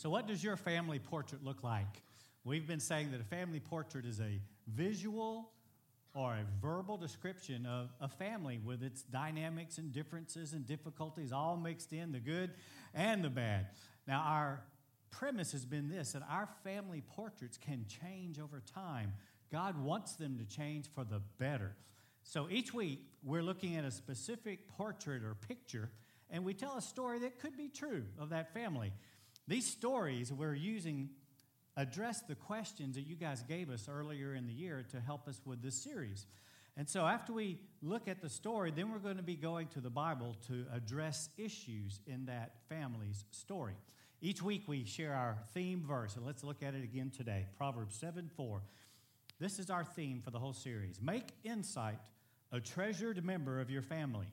So, what does your family portrait look like? We've been saying that a family portrait is a visual or a verbal description of a family with its dynamics and differences and difficulties all mixed in, the good and the bad. Now, our premise has been this that our family portraits can change over time. God wants them to change for the better. So each week, we're looking at a specific portrait or picture, and we tell a story that could be true of that family. These stories we're using address the questions that you guys gave us earlier in the year to help us with this series. And so, after we look at the story, then we're going to be going to the Bible to address issues in that family's story. Each week we share our theme verse, and let's look at it again today Proverbs 7 4. This is our theme for the whole series. Make insight a treasured member of your family.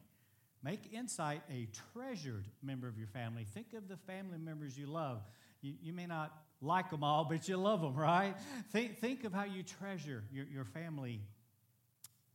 Make insight a treasured member of your family. Think of the family members you love. You, you may not like them all, but you love them, right? Think, think of how you treasure your, your family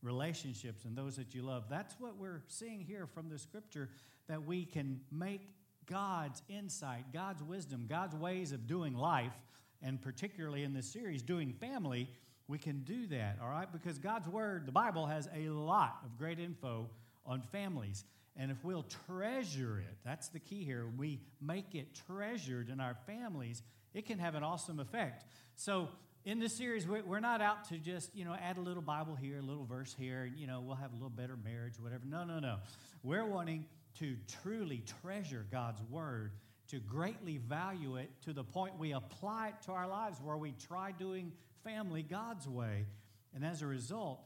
relationships and those that you love. That's what we're seeing here from the scripture that we can make God's insight, God's wisdom, God's ways of doing life, and particularly in this series, doing family, we can do that, all right? Because God's Word, the Bible, has a lot of great info on families. And if we'll treasure it, that's the key here, we make it treasured in our families, it can have an awesome effect. So, in this series, we're not out to just, you know, add a little Bible here, a little verse here, and, you know, we'll have a little better marriage, whatever. No, no, no. We're wanting to truly treasure God's Word, to greatly value it to the point we apply it to our lives where we try doing family God's way. And as a result,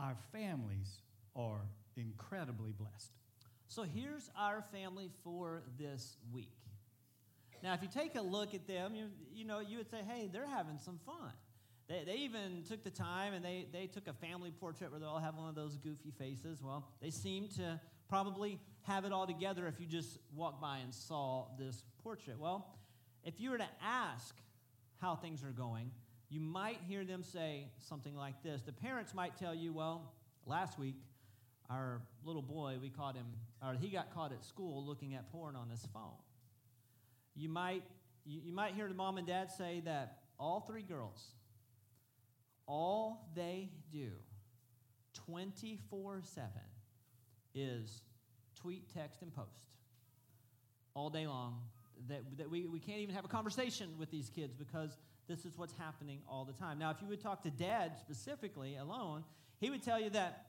our families are incredibly blessed. So here's our family for this week. Now, if you take a look at them, you, you know, you would say, hey, they're having some fun. They, they even took the time and they, they took a family portrait where they all have one of those goofy faces. Well, they seem to probably have it all together if you just walked by and saw this portrait. Well, if you were to ask how things are going, you might hear them say something like this. The parents might tell you, well, last week, our little boy, we caught him, or he got caught at school looking at porn on his phone. You might, you, you might hear the mom and dad say that all three girls, all they do 24 7 is tweet, text, and post all day long. That, that we, we can't even have a conversation with these kids because this is what's happening all the time. Now, if you would talk to dad specifically alone, he would tell you that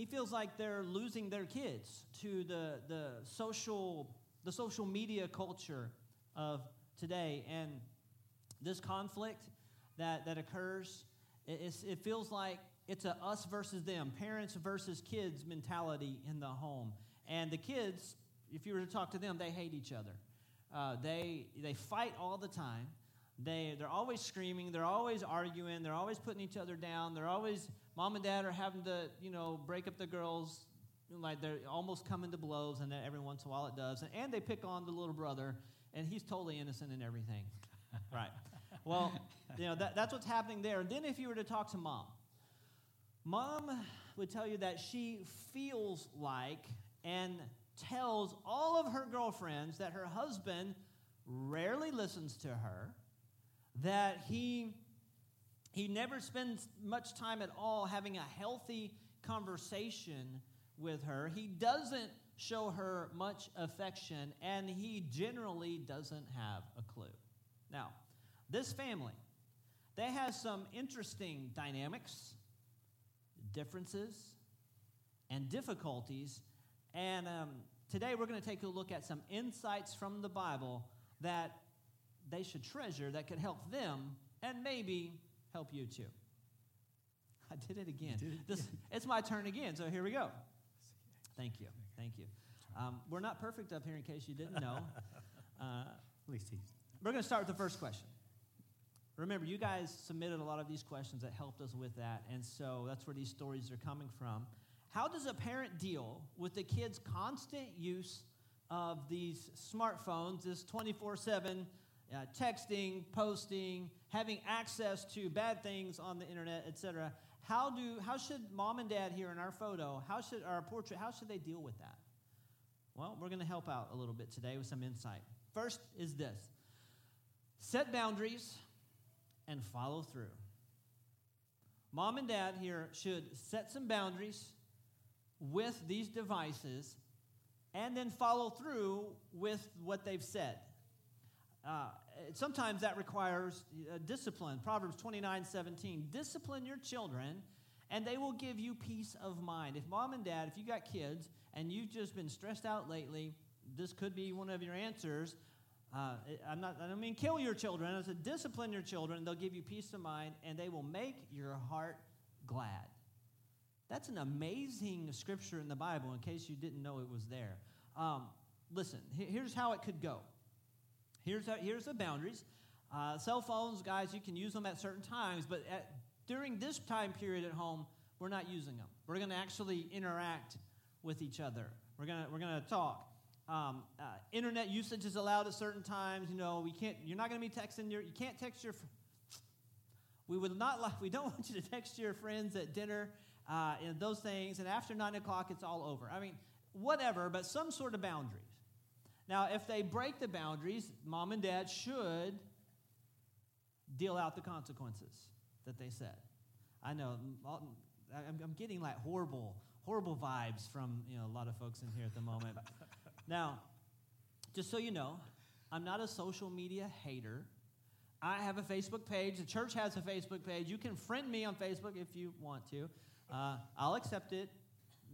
he feels like they're losing their kids to the, the, social, the social media culture of today. And this conflict that, that occurs, it, it feels like it's a us versus them, parents versus kids mentality in the home. And the kids, if you were to talk to them, they hate each other. Uh, they, they fight all the time. They, they're always screaming. They're always arguing. They're always putting each other down. They're always, mom and dad are having to, you know, break up the girls. Like they're almost coming to blows, and then every once in a while it does. And, and they pick on the little brother, and he's totally innocent in everything. right. Well, you know, that, that's what's happening there. And then if you were to talk to mom, mom would tell you that she feels like and tells all of her girlfriends that her husband rarely listens to her, that he, he never spends much time at all having a healthy conversation with her. He doesn't show her much affection, and he generally doesn't have a clue. Now, this family, they have some interesting dynamics, differences, and difficulties and um, today we're going to take a look at some insights from the Bible that they should treasure that could help them and maybe help you too. I did it again. Did it this, it's my turn again, so here we go. Thank you. Thank you. Um, we're not perfect up here in case you didn't know. Uh, At least he's. We're going to start with the first question. Remember, you guys submitted a lot of these questions that helped us with that, and so that's where these stories are coming from. How does a parent deal with the kid's constant use of these smartphones, this 24 uh, texting, posting, having access to bad things on the internet, etc.? How, do, how should mom and dad here in our photo, how should our portrait, how should they deal with that? Well, we're going to help out a little bit today with some insight. First is this set boundaries and follow through. Mom and dad here should set some boundaries with these devices and then follow through with what they've said. Uh, sometimes that requires uh, discipline. Proverbs 29 17. Discipline your children, and they will give you peace of mind. If mom and dad, if you got kids and you've just been stressed out lately, this could be one of your answers. Uh, I'm not, I don't mean kill your children. I said discipline your children. They'll give you peace of mind, and they will make your heart glad. That's an amazing scripture in the Bible, in case you didn't know it was there. Um, listen, here's how it could go. Here's, how, here's the boundaries. Uh, cell phones, guys, you can use them at certain times, but at, during this time period at home, we're not using them. We're going to actually interact with each other. We're going we're gonna talk. Um, uh, internet usage is allowed at certain times. You know, we can't. You're not going to be texting your. You can't text your. We would not like. We don't want you to text your friends at dinner uh, and those things. And after nine o'clock, it's all over. I mean, whatever. But some sort of boundaries. Now, if they break the boundaries, mom and dad should deal out the consequences that they set. I know I'm getting like horrible, horrible vibes from you know a lot of folks in here at the moment. now, just so you know, I'm not a social media hater. I have a Facebook page. The church has a Facebook page. You can friend me on Facebook if you want to. Uh, I'll accept it,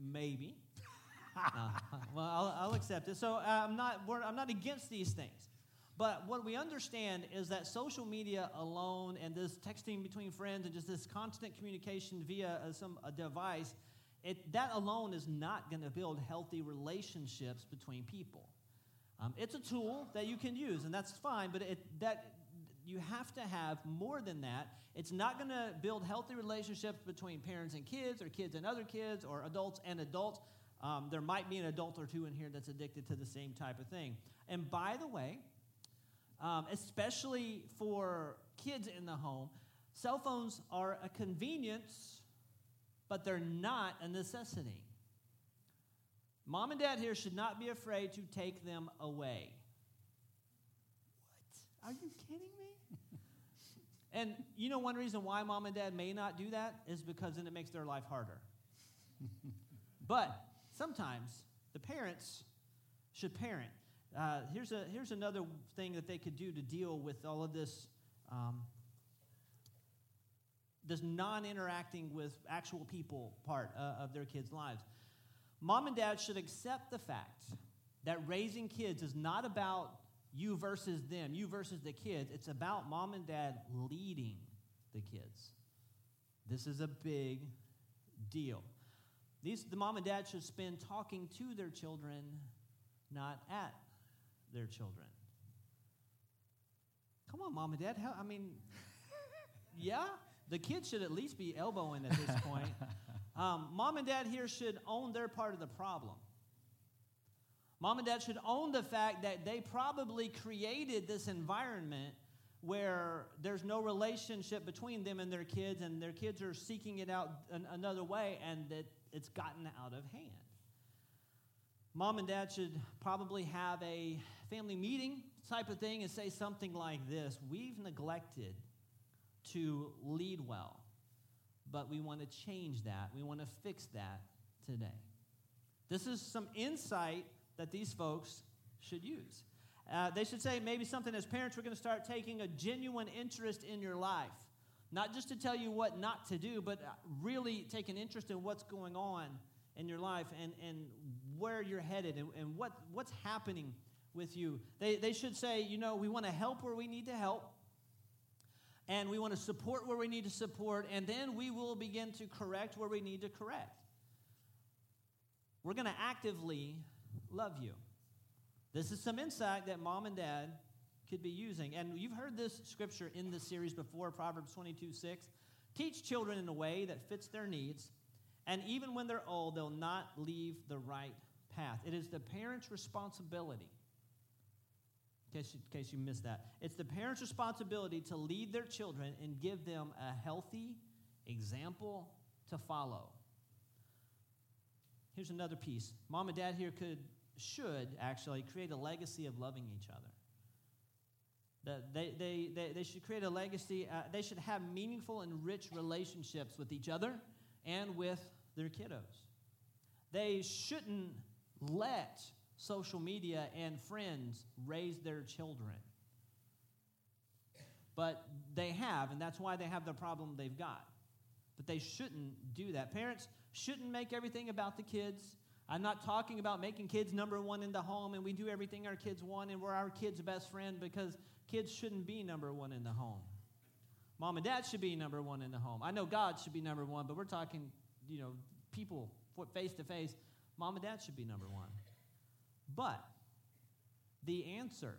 maybe. Uh, well, I'll, I'll, accept it. So uh, I'm not, I'm not against these things. But what we understand is that social media alone and this texting between friends and just this constant communication via uh, some a device, it, that alone is not going to build healthy relationships between people. Um, it's a tool that you can use, and that's fine. But it, that you have to have more than that. It's not going to build healthy relationships between parents and kids, or kids and other kids, or adults and adults. Um, there might be an adult or two in here that's addicted to the same type of thing. And by the way, um, especially for kids in the home, cell phones are a convenience, but they're not a necessity. Mom and dad here should not be afraid to take them away. What? Are you kidding me? and you know, one reason why mom and dad may not do that is because then it makes their life harder. but sometimes the parents should parent. Uh, here's, a, here's another thing that they could do to deal with all of this, um, this non interacting with actual people part uh, of their kids' lives. Mom and dad should accept the fact that raising kids is not about you versus them, you versus the kids. It's about mom and dad leading the kids. This is a big deal. These, the mom and dad should spend talking to their children, not at their children. Come on, mom and dad. How, I mean, yeah, the kids should at least be elbowing at this point. Um, mom and dad here should own their part of the problem. Mom and dad should own the fact that they probably created this environment where there's no relationship between them and their kids, and their kids are seeking it out an, another way, and that it's gotten out of hand. Mom and dad should probably have a family meeting type of thing and say something like this We've neglected to lead well, but we want to change that. We want to fix that today. This is some insight that these folks should use. Uh, they should say maybe something as parents, we're going to start taking a genuine interest in your life. Not just to tell you what not to do, but really take an interest in what's going on in your life and, and where you're headed and, and what, what's happening with you. They, they should say, you know, we want to help where we need to help, and we want to support where we need to support, and then we will begin to correct where we need to correct. We're going to actively love you. This is some insight that mom and dad could be using. And you've heard this scripture in this series before, Proverbs 22 6. Teach children in a way that fits their needs, and even when they're old, they'll not leave the right path. It is the parent's responsibility in case, you, in case you missed that. It's the parents' responsibility to lead their children and give them a healthy example to follow. Here's another piece. Mom and dad here could, should actually create a legacy of loving each other. That they, they, they, they should create a legacy. Uh, they should have meaningful and rich relationships with each other and with their kiddos. They shouldn't let social media and friends raise their children. But they have, and that's why they have the problem they've got. But they shouldn't do that. Parents shouldn't make everything about the kids. I'm not talking about making kids number one in the home and we do everything our kids want and we're our kids' best friend because kids shouldn't be number one in the home. Mom and dad should be number one in the home. I know God should be number one, but we're talking, you know, people face to face. Mom and dad should be number one. But the answer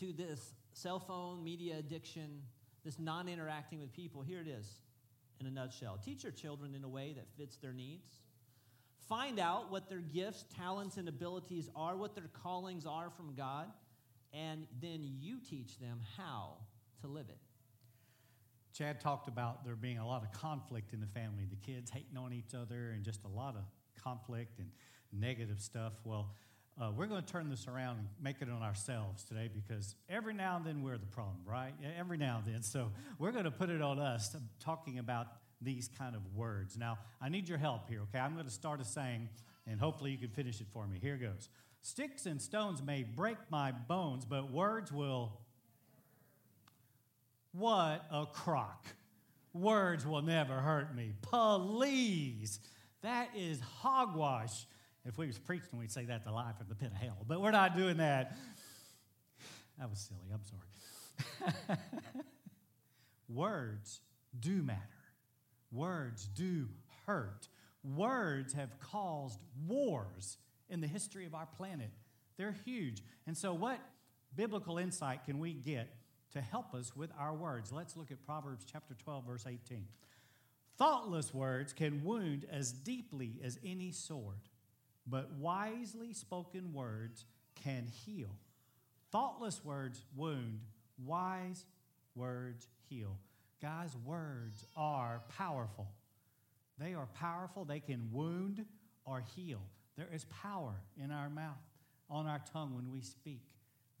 to this cell phone media addiction, this non interacting with people, here it is in a nutshell. Teach your children in a way that fits their needs. Find out what their gifts, talents, and abilities are, what their callings are from God, and then you teach them how to live it. Chad talked about there being a lot of conflict in the family, the kids hating on each other, and just a lot of conflict and negative stuff. Well, uh, we're going to turn this around and make it on ourselves today because every now and then we're the problem, right? Every now and then. So we're going to put it on us talking about these kind of words. Now, I need your help here, okay? I'm going to start a saying, and hopefully you can finish it for me. Here goes Sticks and stones may break my bones, but words will. What a crock. Words will never hurt me. Please. That is hogwash. If we was preaching, we'd say that to life in the pit of hell. But we're not doing that. That was silly. I'm sorry. Words do matter. Words do hurt. Words have caused wars in the history of our planet. They're huge. And so, what biblical insight can we get to help us with our words? Let's look at Proverbs chapter 12, verse 18. Thoughtless words can wound as deeply as any sword, but wisely spoken words can heal. Thoughtless words wound, wise words heal. Guys, words are powerful. They are powerful. They can wound or heal. There is power in our mouth, on our tongue when we speak.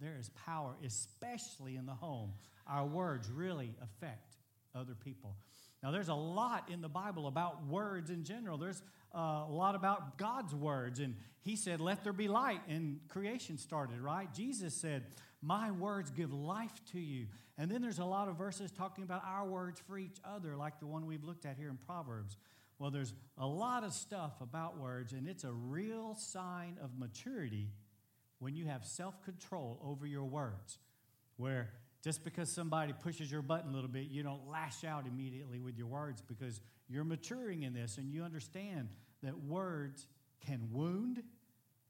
There is power, especially in the home. Our words really affect other people. Now, there's a lot in the Bible about words in general. There's uh, a lot about God's words. And He said, Let there be light, and creation started, right? Jesus said, My words give life to you. And then there's a lot of verses talking about our words for each other, like the one we've looked at here in Proverbs. Well, there's a lot of stuff about words, and it's a real sign of maturity when you have self control over your words, where just because somebody pushes your button a little bit, you don't lash out immediately with your words because you're maturing in this and you understand that words can wound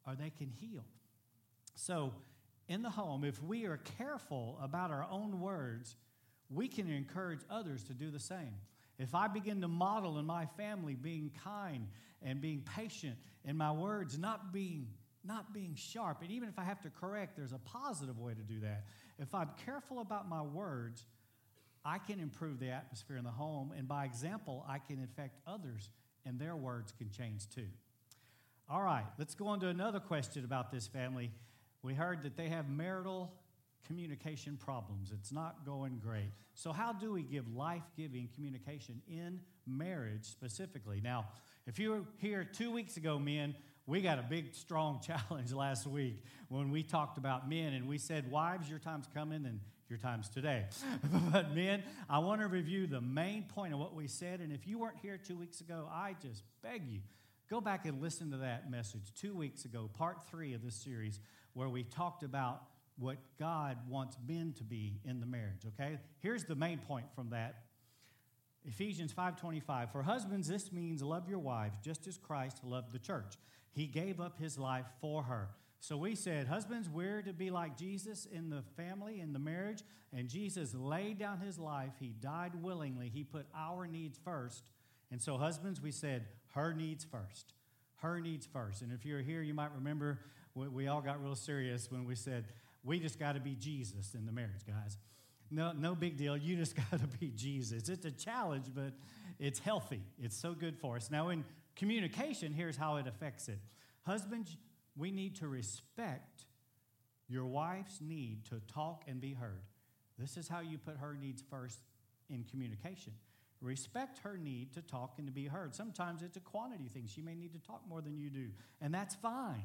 or they can heal. So, in the home, if we are careful about our own words, we can encourage others to do the same. If I begin to model in my family being kind and being patient in my words, not being not being sharp, and even if I have to correct, there's a positive way to do that. If I'm careful about my words, I can improve the atmosphere in the home, and by example, I can affect others, and their words can change too. All right, let's go on to another question about this family. We heard that they have marital communication problems. It's not going great. So, how do we give life giving communication in marriage specifically? Now, if you were here two weeks ago, men, we got a big, strong challenge last week when we talked about men and we said, Wives, your time's coming and your time's today. but, men, I want to review the main point of what we said. And if you weren't here two weeks ago, I just beg you, go back and listen to that message two weeks ago, part three of this series, where we talked about what God wants men to be in the marriage, okay? Here's the main point from that. Ephesians 5:25 For husbands this means love your wives just as Christ loved the church he gave up his life for her. So we said, husbands, we're to be like Jesus in the family, in the marriage. And Jesus laid down his life. He died willingly. He put our needs first. And so, husbands, we said, her needs first. Her needs first. And if you're here, you might remember we all got real serious when we said, we just got to be Jesus in the marriage, guys. No, no big deal. You just got to be Jesus. It's a challenge, but it's healthy. It's so good for us. Now, in communication, here's how it affects it. Husbands, we need to respect your wife's need to talk and be heard. This is how you put her needs first in communication. Respect her need to talk and to be heard. Sometimes it's a quantity thing. She may need to talk more than you do, and that's fine.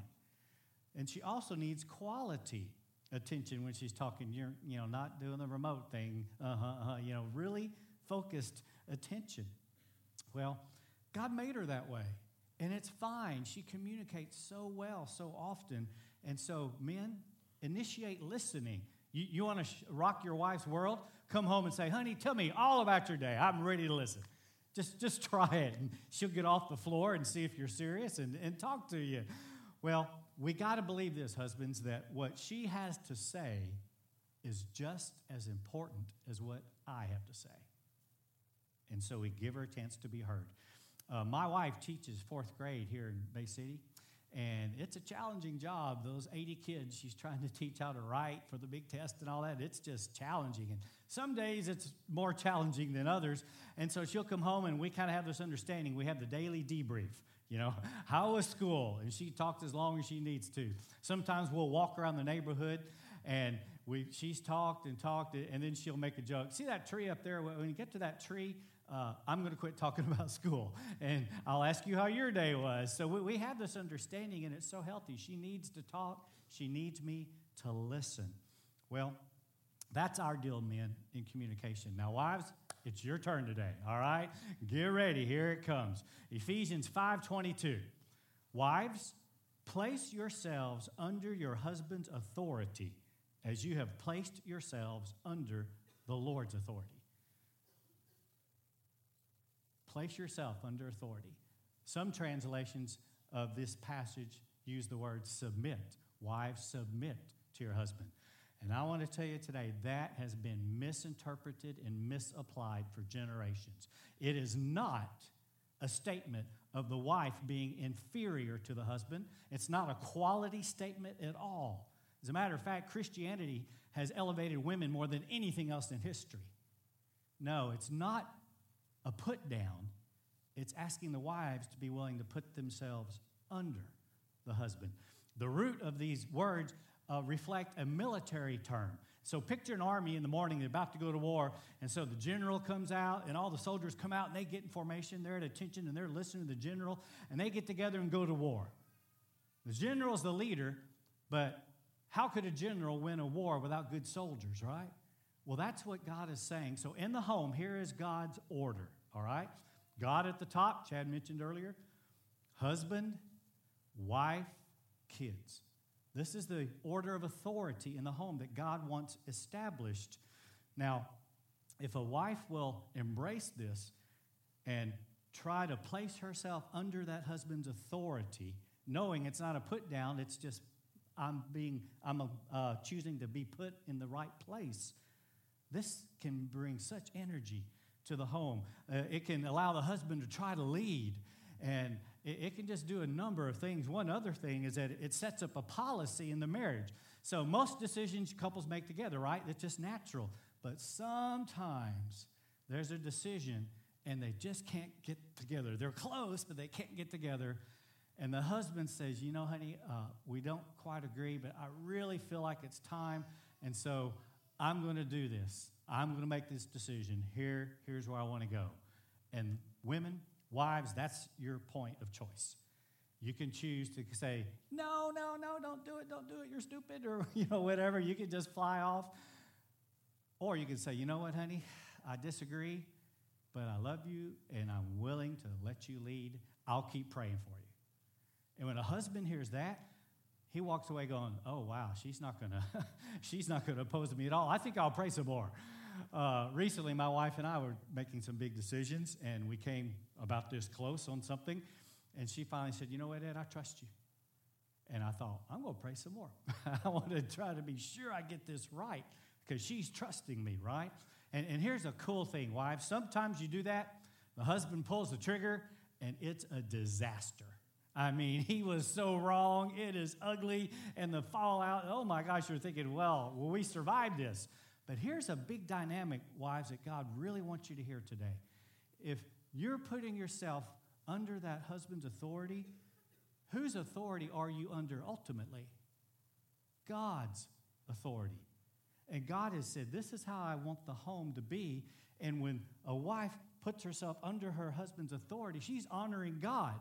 And she also needs quality attention when she's talking. You're, you know, not doing the remote thing. Uh-huh, uh-huh, you know, really focused attention. Well, God made her that way, and it's fine. She communicates so well, so often. And so, men, initiate listening. You, you want to sh- rock your wife's world? Come home and say, honey, tell me all about your day. I'm ready to listen. Just, just try it. And she'll get off the floor and see if you're serious and, and talk to you. Well, we got to believe this, husbands, that what she has to say is just as important as what I have to say. And so we give her a chance to be heard. Uh, my wife teaches fourth grade here in Bay City, and it's a challenging job. Those 80 kids she's trying to teach how to write for the big test and all that, it's just challenging. And some days it's more challenging than others. And so she'll come home, and we kind of have this understanding. We have the daily debrief. You know, how was school? And she talks as long as she needs to. Sometimes we'll walk around the neighborhood and we, she's talked and talked, and then she'll make a joke. See that tree up there? When you get to that tree, uh, I'm going to quit talking about school and I'll ask you how your day was. So we, we have this understanding, and it's so healthy. She needs to talk, she needs me to listen. Well, that's our deal, men, in communication. Now, wives, it's your turn today, all right? Get ready. Here it comes. Ephesians 5:22. Wives, place yourselves under your husband's authority as you have placed yourselves under the Lord's authority. Place yourself under authority. Some translations of this passage use the word submit. Wives, submit to your husband. And I want to tell you today that has been misinterpreted and misapplied for generations. It is not a statement of the wife being inferior to the husband, it's not a quality statement at all. As a matter of fact, Christianity has elevated women more than anything else in history. No, it's not a put down, it's asking the wives to be willing to put themselves under the husband. The root of these words uh, reflect a military term. So picture an army in the morning, they're about to go to war, and so the general comes out, and all the soldiers come out, and they get in formation, they're at attention, and they're listening to the general, and they get together and go to war. The general's the leader, but how could a general win a war without good soldiers, right? Well, that's what God is saying. So in the home, here is God's order, all right? God at the top, Chad mentioned earlier, husband, wife, kids. This is the order of authority in the home that God wants established. Now, if a wife will embrace this and try to place herself under that husband's authority, knowing it's not a put down, it's just I'm being I'm a, uh, choosing to be put in the right place. This can bring such energy to the home. Uh, it can allow the husband to try to lead and it, it, can just do a number of things. One other thing is that it sets up a policy in the marriage. So most decisions couples make together, right? It's just natural. But sometimes there's a decision and they just can't get together. They're close, but they can't get together. And the husband says, You know, honey, uh, we don't quite agree, but I really feel like it's time. And so I'm going to do this. I'm going to make this decision. Here, here's where I want to go. And women, Wives, that's your point of choice. You can choose to say, no, no, no, don't do it, don't do it, you're stupid, or you know, whatever. You can just fly off. Or you can say, you know what, honey, I disagree, but I love you and I'm willing to let you lead. I'll keep praying for you. And when a husband hears that, he walks away going, "Oh wow, she's not gonna, she's not gonna oppose me at all. I think I'll pray some more." Uh, recently, my wife and I were making some big decisions, and we came about this close on something. And she finally said, You know what, Ed, I trust you. And I thought, I'm going to pray some more. I want to try to be sure I get this right because she's trusting me, right? And, and here's a cool thing, wives. Sometimes you do that, the husband pulls the trigger, and it's a disaster. I mean, he was so wrong. It is ugly. And the fallout, oh my gosh, you're thinking, well, will we survive this? But here's a big dynamic, wives, that God really wants you to hear today. If you're putting yourself under that husband's authority, whose authority are you under ultimately? God's authority. And God has said, This is how I want the home to be. And when a wife puts herself under her husband's authority, she's honoring God.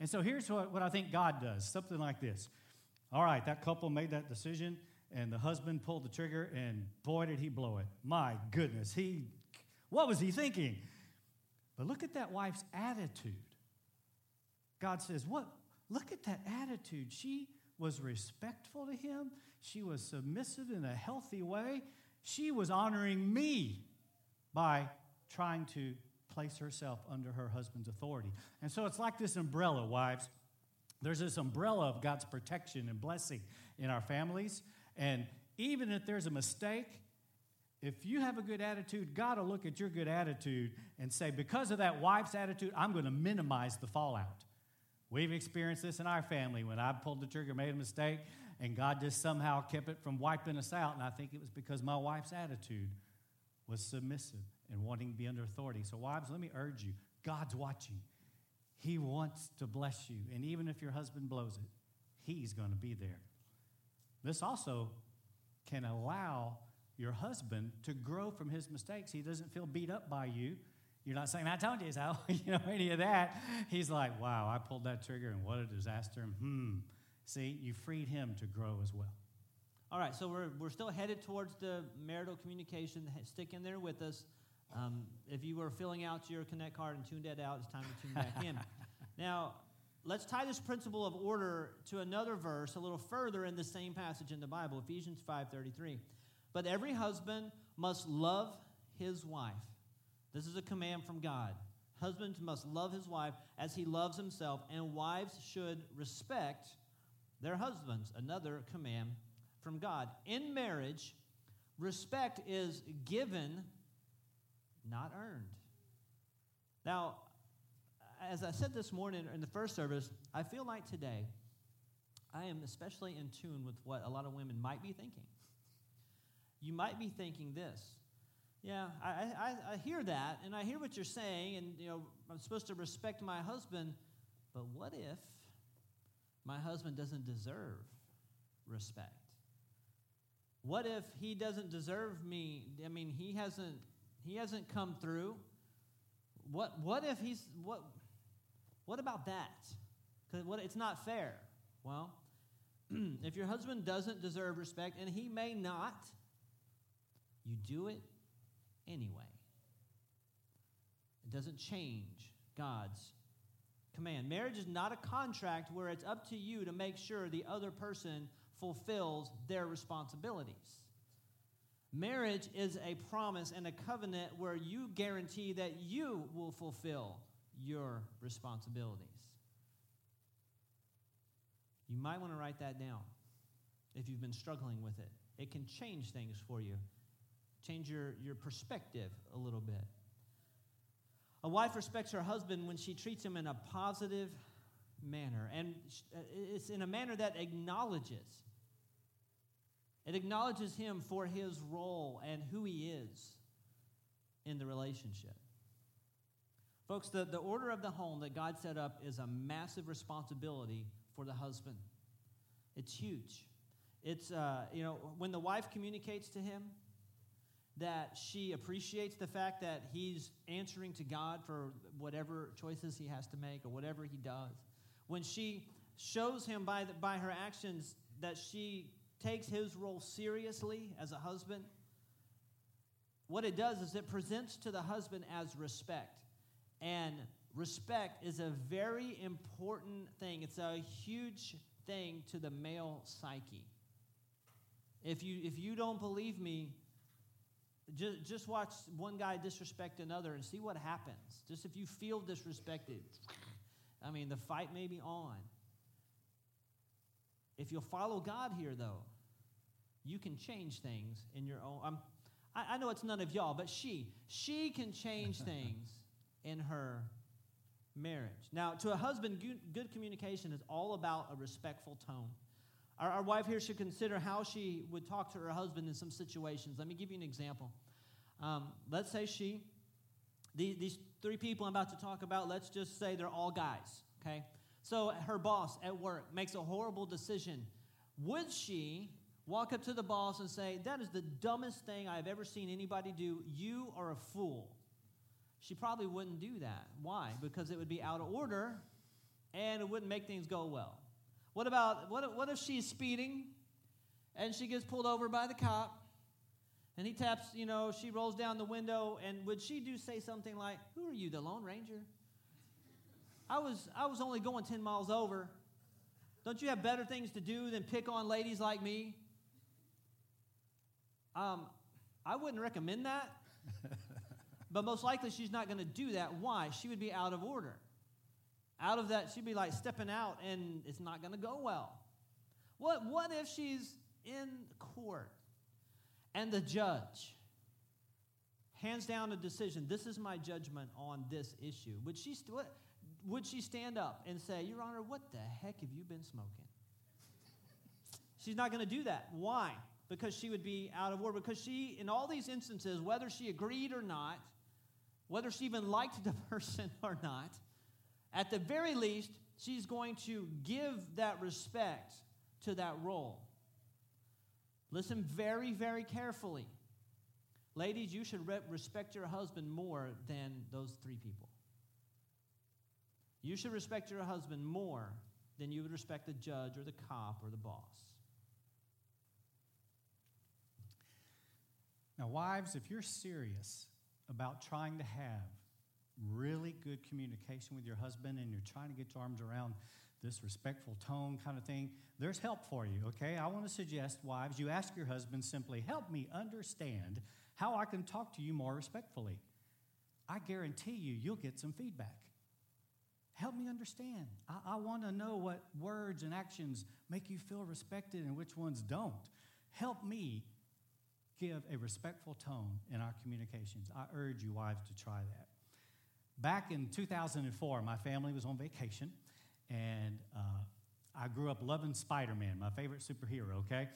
And so here's what, what I think God does something like this. All right, that couple made that decision, and the husband pulled the trigger, and boy, did he blow it. My goodness, he, what was he thinking? But look at that wife's attitude. God says, What? Look at that attitude. She was respectful to him, she was submissive in a healthy way. She was honoring me by trying to place herself under her husband's authority. And so it's like this umbrella, wives. There's this umbrella of God's protection and blessing in our families. And even if there's a mistake, if you have a good attitude, God will look at your good attitude and say, because of that wife's attitude, I'm going to minimize the fallout. We've experienced this in our family when I pulled the trigger, made a mistake, and God just somehow kept it from wiping us out. And I think it was because my wife's attitude was submissive and wanting to be under authority. So, wives, let me urge you God's watching. He wants to bless you. And even if your husband blows it, He's going to be there. This also can allow your husband to grow from his mistakes. He doesn't feel beat up by you. You're not saying, I told you so, you know, any of that. He's like, wow, I pulled that trigger and what a disaster. Hmm. See, you freed him to grow as well. All right, so we're, we're still headed towards the marital communication. Stick in there with us. Um, if you were filling out your Connect card and tuned that out, it's time to tune back in. Now, let's tie this principle of order to another verse a little further in the same passage in the Bible, Ephesians 5:33. But every husband must love his wife. This is a command from God. Husbands must love his wife as he loves himself, and wives should respect their husbands. Another command from God. In marriage, respect is given not earned. Now, as I said this morning in the first service, I feel like today I am especially in tune with what a lot of women might be thinking. You might be thinking this. Yeah, I, I, I hear that, and I hear what you're saying, and you know I'm supposed to respect my husband, but what if my husband doesn't deserve respect? What if he doesn't deserve me? I mean, he hasn't he hasn't come through. What, what if he's, what, what about that? Because it's not fair. Well, if your husband doesn't deserve respect, and he may not, you do it anyway. It doesn't change God's command. Marriage is not a contract where it's up to you to make sure the other person fulfills their responsibilities. Marriage is a promise and a covenant where you guarantee that you will fulfill your responsibilities. You might want to write that down if you've been struggling with it. It can change things for you, change your, your perspective a little bit. A wife respects her husband when she treats him in a positive manner, and uh, it's in a manner that acknowledges it acknowledges him for his role and who he is in the relationship. Folks, the, the order of the home that God set up is a massive responsibility for the husband. It's huge. It's, uh, you know, when the wife communicates to him that she appreciates the fact that he's answering to God for whatever choices he has to make or whatever he does. When she shows him by, the, by her actions that she takes his role seriously as a husband, what it does is it presents to the husband as respect. And respect is a very important thing, it's a huge thing to the male psyche. If you, if you don't believe me, just, just watch one guy disrespect another and see what happens. Just if you feel disrespected, I mean, the fight may be on. If you'll follow God here, though, you can change things in your own. I'm, I, I know it's none of y'all, but she, she can change things in her marriage. Now, to a husband, good, communication is all about a respectful tone. Our, our, wife here should consider how she would talk to her husband in some situations. Let me give you an example. Um, let's say she, the, these three people I'm about to talk about, let's just say they're all guys, okay? So her boss at work makes a horrible decision. Would she walk up to the boss and say, That is the dumbest thing I've ever seen anybody do. You are a fool. She probably wouldn't do that. Why? Because it would be out of order and it wouldn't make things go well. What about, what, what if she's speeding and she gets pulled over by the cop and he taps, you know, she rolls down the window and would she do say something like, Who are you, the Lone Ranger? I was, I was only going 10 miles over. Don't you have better things to do than pick on ladies like me? Um, I wouldn't recommend that. but most likely she's not going to do that. Why? She would be out of order. Out of that, she'd be like stepping out and it's not going to go well. What, what if she's in court and the judge hands down a decision? This is my judgment on this issue. Would she, st- would she stand up and say, Your Honor, what the heck have you been smoking? She's not going to do that. Why? Because she would be out of order. Because she, in all these instances, whether she agreed or not, whether she even liked the person or not, at the very least, she's going to give that respect to that role. Listen very, very carefully. Ladies, you should re- respect your husband more than those three people. You should respect your husband more than you would respect the judge or the cop or the boss. Now, wives, if you're serious about trying to have really good communication with your husband and you're trying to get your arms around this respectful tone kind of thing, there's help for you, okay? I want to suggest, wives, you ask your husband simply, help me understand how I can talk to you more respectfully. I guarantee you, you'll get some feedback. Help me understand. I, I want to know what words and actions make you feel respected and which ones don't. Help me give a respectful tone in our communications. I urge you, wives, to try that. Back in 2004, my family was on vacation, and uh, I grew up loving Spider Man, my favorite superhero, okay?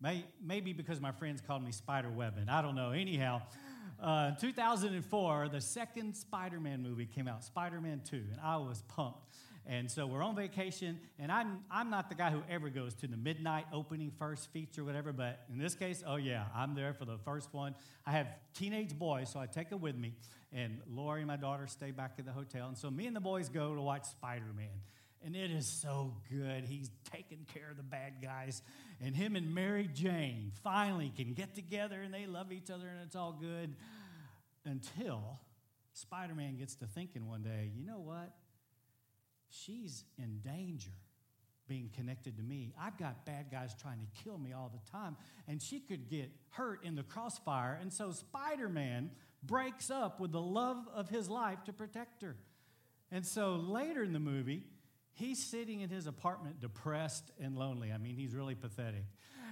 May, maybe because my friends called me Spider Webbin. I don't know. Anyhow, uh, 2004, the second Spider Man movie came out, Spider Man 2, and I was pumped. And so we're on vacation, and I'm, I'm not the guy who ever goes to the midnight opening first feature, whatever, but in this case, oh yeah, I'm there for the first one. I have teenage boys, so I take them with me, and Lori and my daughter stay back at the hotel. And so me and the boys go to watch Spider Man. And it is so good. He's taking care of the bad guys. And him and Mary Jane finally can get together and they love each other and it's all good until Spider Man gets to thinking one day, you know what? She's in danger being connected to me. I've got bad guys trying to kill me all the time, and she could get hurt in the crossfire. And so Spider Man breaks up with the love of his life to protect her. And so later in the movie, he's sitting in his apartment depressed and lonely. I mean, he's really pathetic.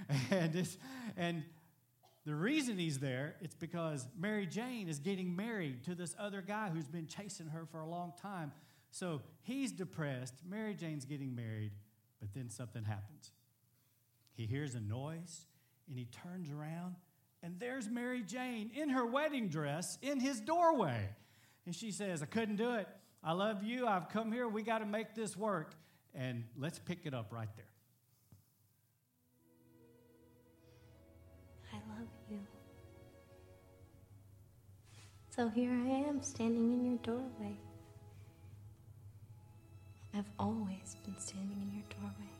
And, and the reason he's there, it's because Mary Jane is getting married to this other guy who's been chasing her for a long time. So he's depressed. Mary Jane's getting married, but then something happens. He hears a noise and he turns around, and there's Mary Jane in her wedding dress in his doorway. And she says, I couldn't do it. I love you. I've come here. We got to make this work. And let's pick it up right there. I love you. So here I am standing in your doorway. I've always been standing in your doorway.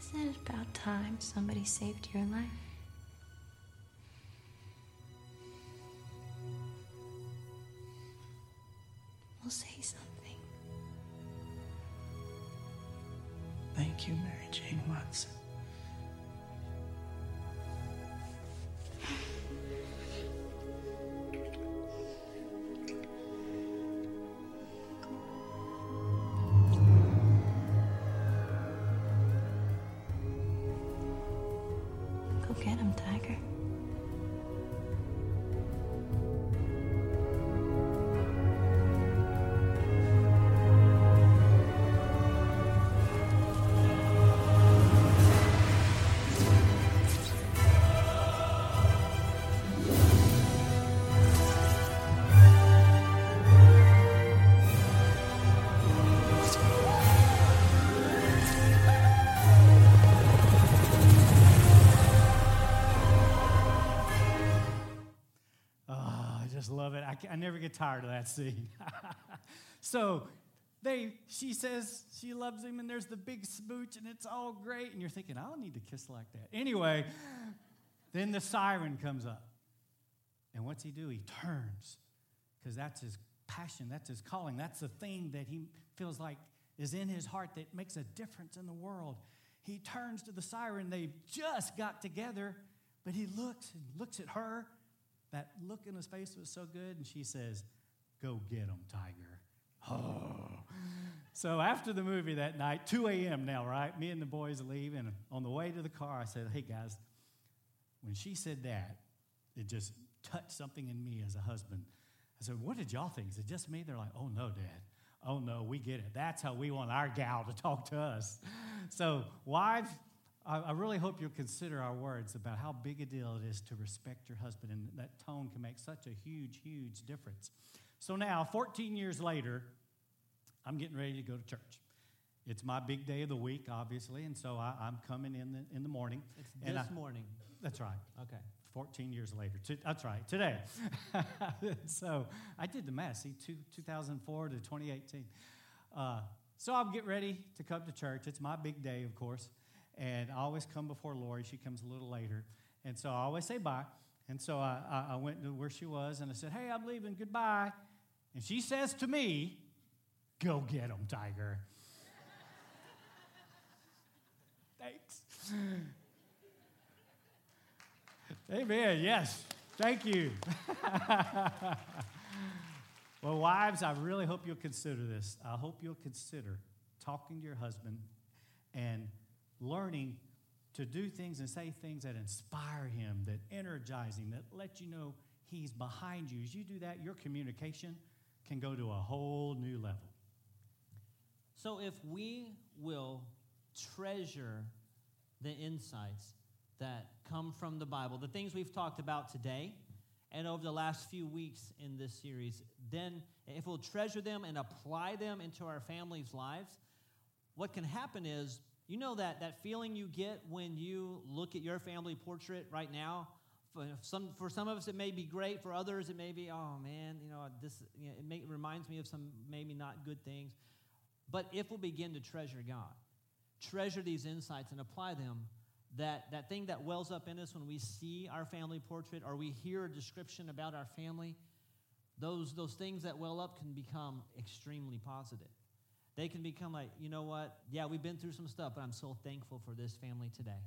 Isn't it about time somebody saved your life? I never get tired of that scene. so they, she says she loves him, and there's the big smooch, and it's all great. And you're thinking, I don't need to kiss like that. Anyway, then the siren comes up. And what's he do? He turns because that's his passion, that's his calling, that's the thing that he feels like is in his heart that makes a difference in the world. He turns to the siren. They've just got together, but he looks and looks at her. That look in his face was so good, and she says, Go get him, Tiger. Oh. So after the movie that night, 2 a.m. now, right? Me and the boys leave, and on the way to the car, I said, Hey guys, when she said that, it just touched something in me as a husband. I said, What did y'all think? Is it just me? They're like, Oh no, Dad. Oh no, we get it. That's how we want our gal to talk to us. So, wives, I, really hope you'll consider our words about how big a deal it is to respect your husband, and that tone can make such a huge, huge difference. So now, 14 years later, I'm getting ready to go to church. It's my big day of the week, obviously, and so I, am coming in the, in the morning. It's this I, morning. That's right. Okay. 14 years later. That's right, today. so I did the math, see, two, 2004 to 2018. Uh, so I'll get ready to come to church. It's my big day, of course. And I always come before Lori. She comes a little later. And so I always say bye. And so I, I went to where she was and I said, Hey, I'm leaving. Goodbye. And she says to me, Go get him, Tiger. Thanks. Amen. Yes. Thank you. well, wives, I really hope you'll consider this. I hope you'll consider talking to your husband and learning to do things and say things that inspire him, that energize him, that let you know he's behind you. As you do that, your communication can go to a whole new level. So if we will treasure the insights that come from the Bible, the things we've talked about today and over the last few weeks in this series, then if we'll treasure them and apply them into our families' lives, what can happen is, you know that, that feeling you get when you look at your family portrait right now? For some, for some of us, it may be great. For others, it may be, oh man, you know, this you know, it, may, it reminds me of some maybe not good things. But if we'll begin to treasure God, treasure these insights and apply them, that, that thing that wells up in us when we see our family portrait or we hear a description about our family, those, those things that well up can become extremely positive. They can become like, you know what? Yeah, we've been through some stuff, but I'm so thankful for this family today.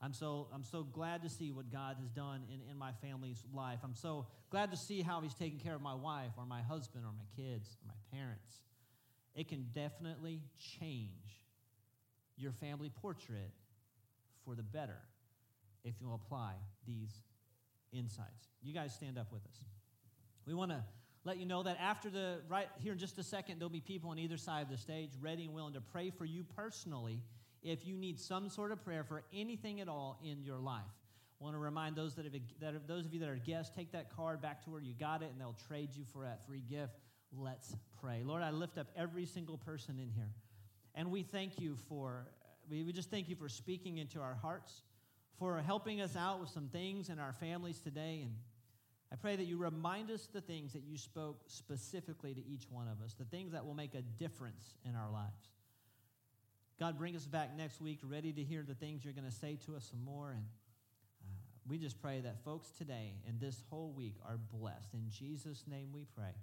I'm so, I'm so glad to see what God has done in, in my family's life. I'm so glad to see how He's taking care of my wife or my husband or my kids or my parents. It can definitely change your family portrait for the better if you'll apply these insights. You guys stand up with us. We want to let you know that after the, right here in just a second, there'll be people on either side of the stage ready and willing to pray for you personally if you need some sort of prayer for anything at all in your life. I want to remind those that, have, that have, those of you that are guests, take that card back to where you got it, and they'll trade you for that free gift. Let's pray. Lord, I lift up every single person in here, and we thank you for we, we just thank you for speaking into our hearts, for helping us out with some things in our families today. And I pray that you remind us the things that you spoke specifically to each one of us, the things that will make a difference in our lives. God, bring us back next week ready to hear the things you're going to say to us some more. And uh, we just pray that folks today and this whole week are blessed. In Jesus' name we pray.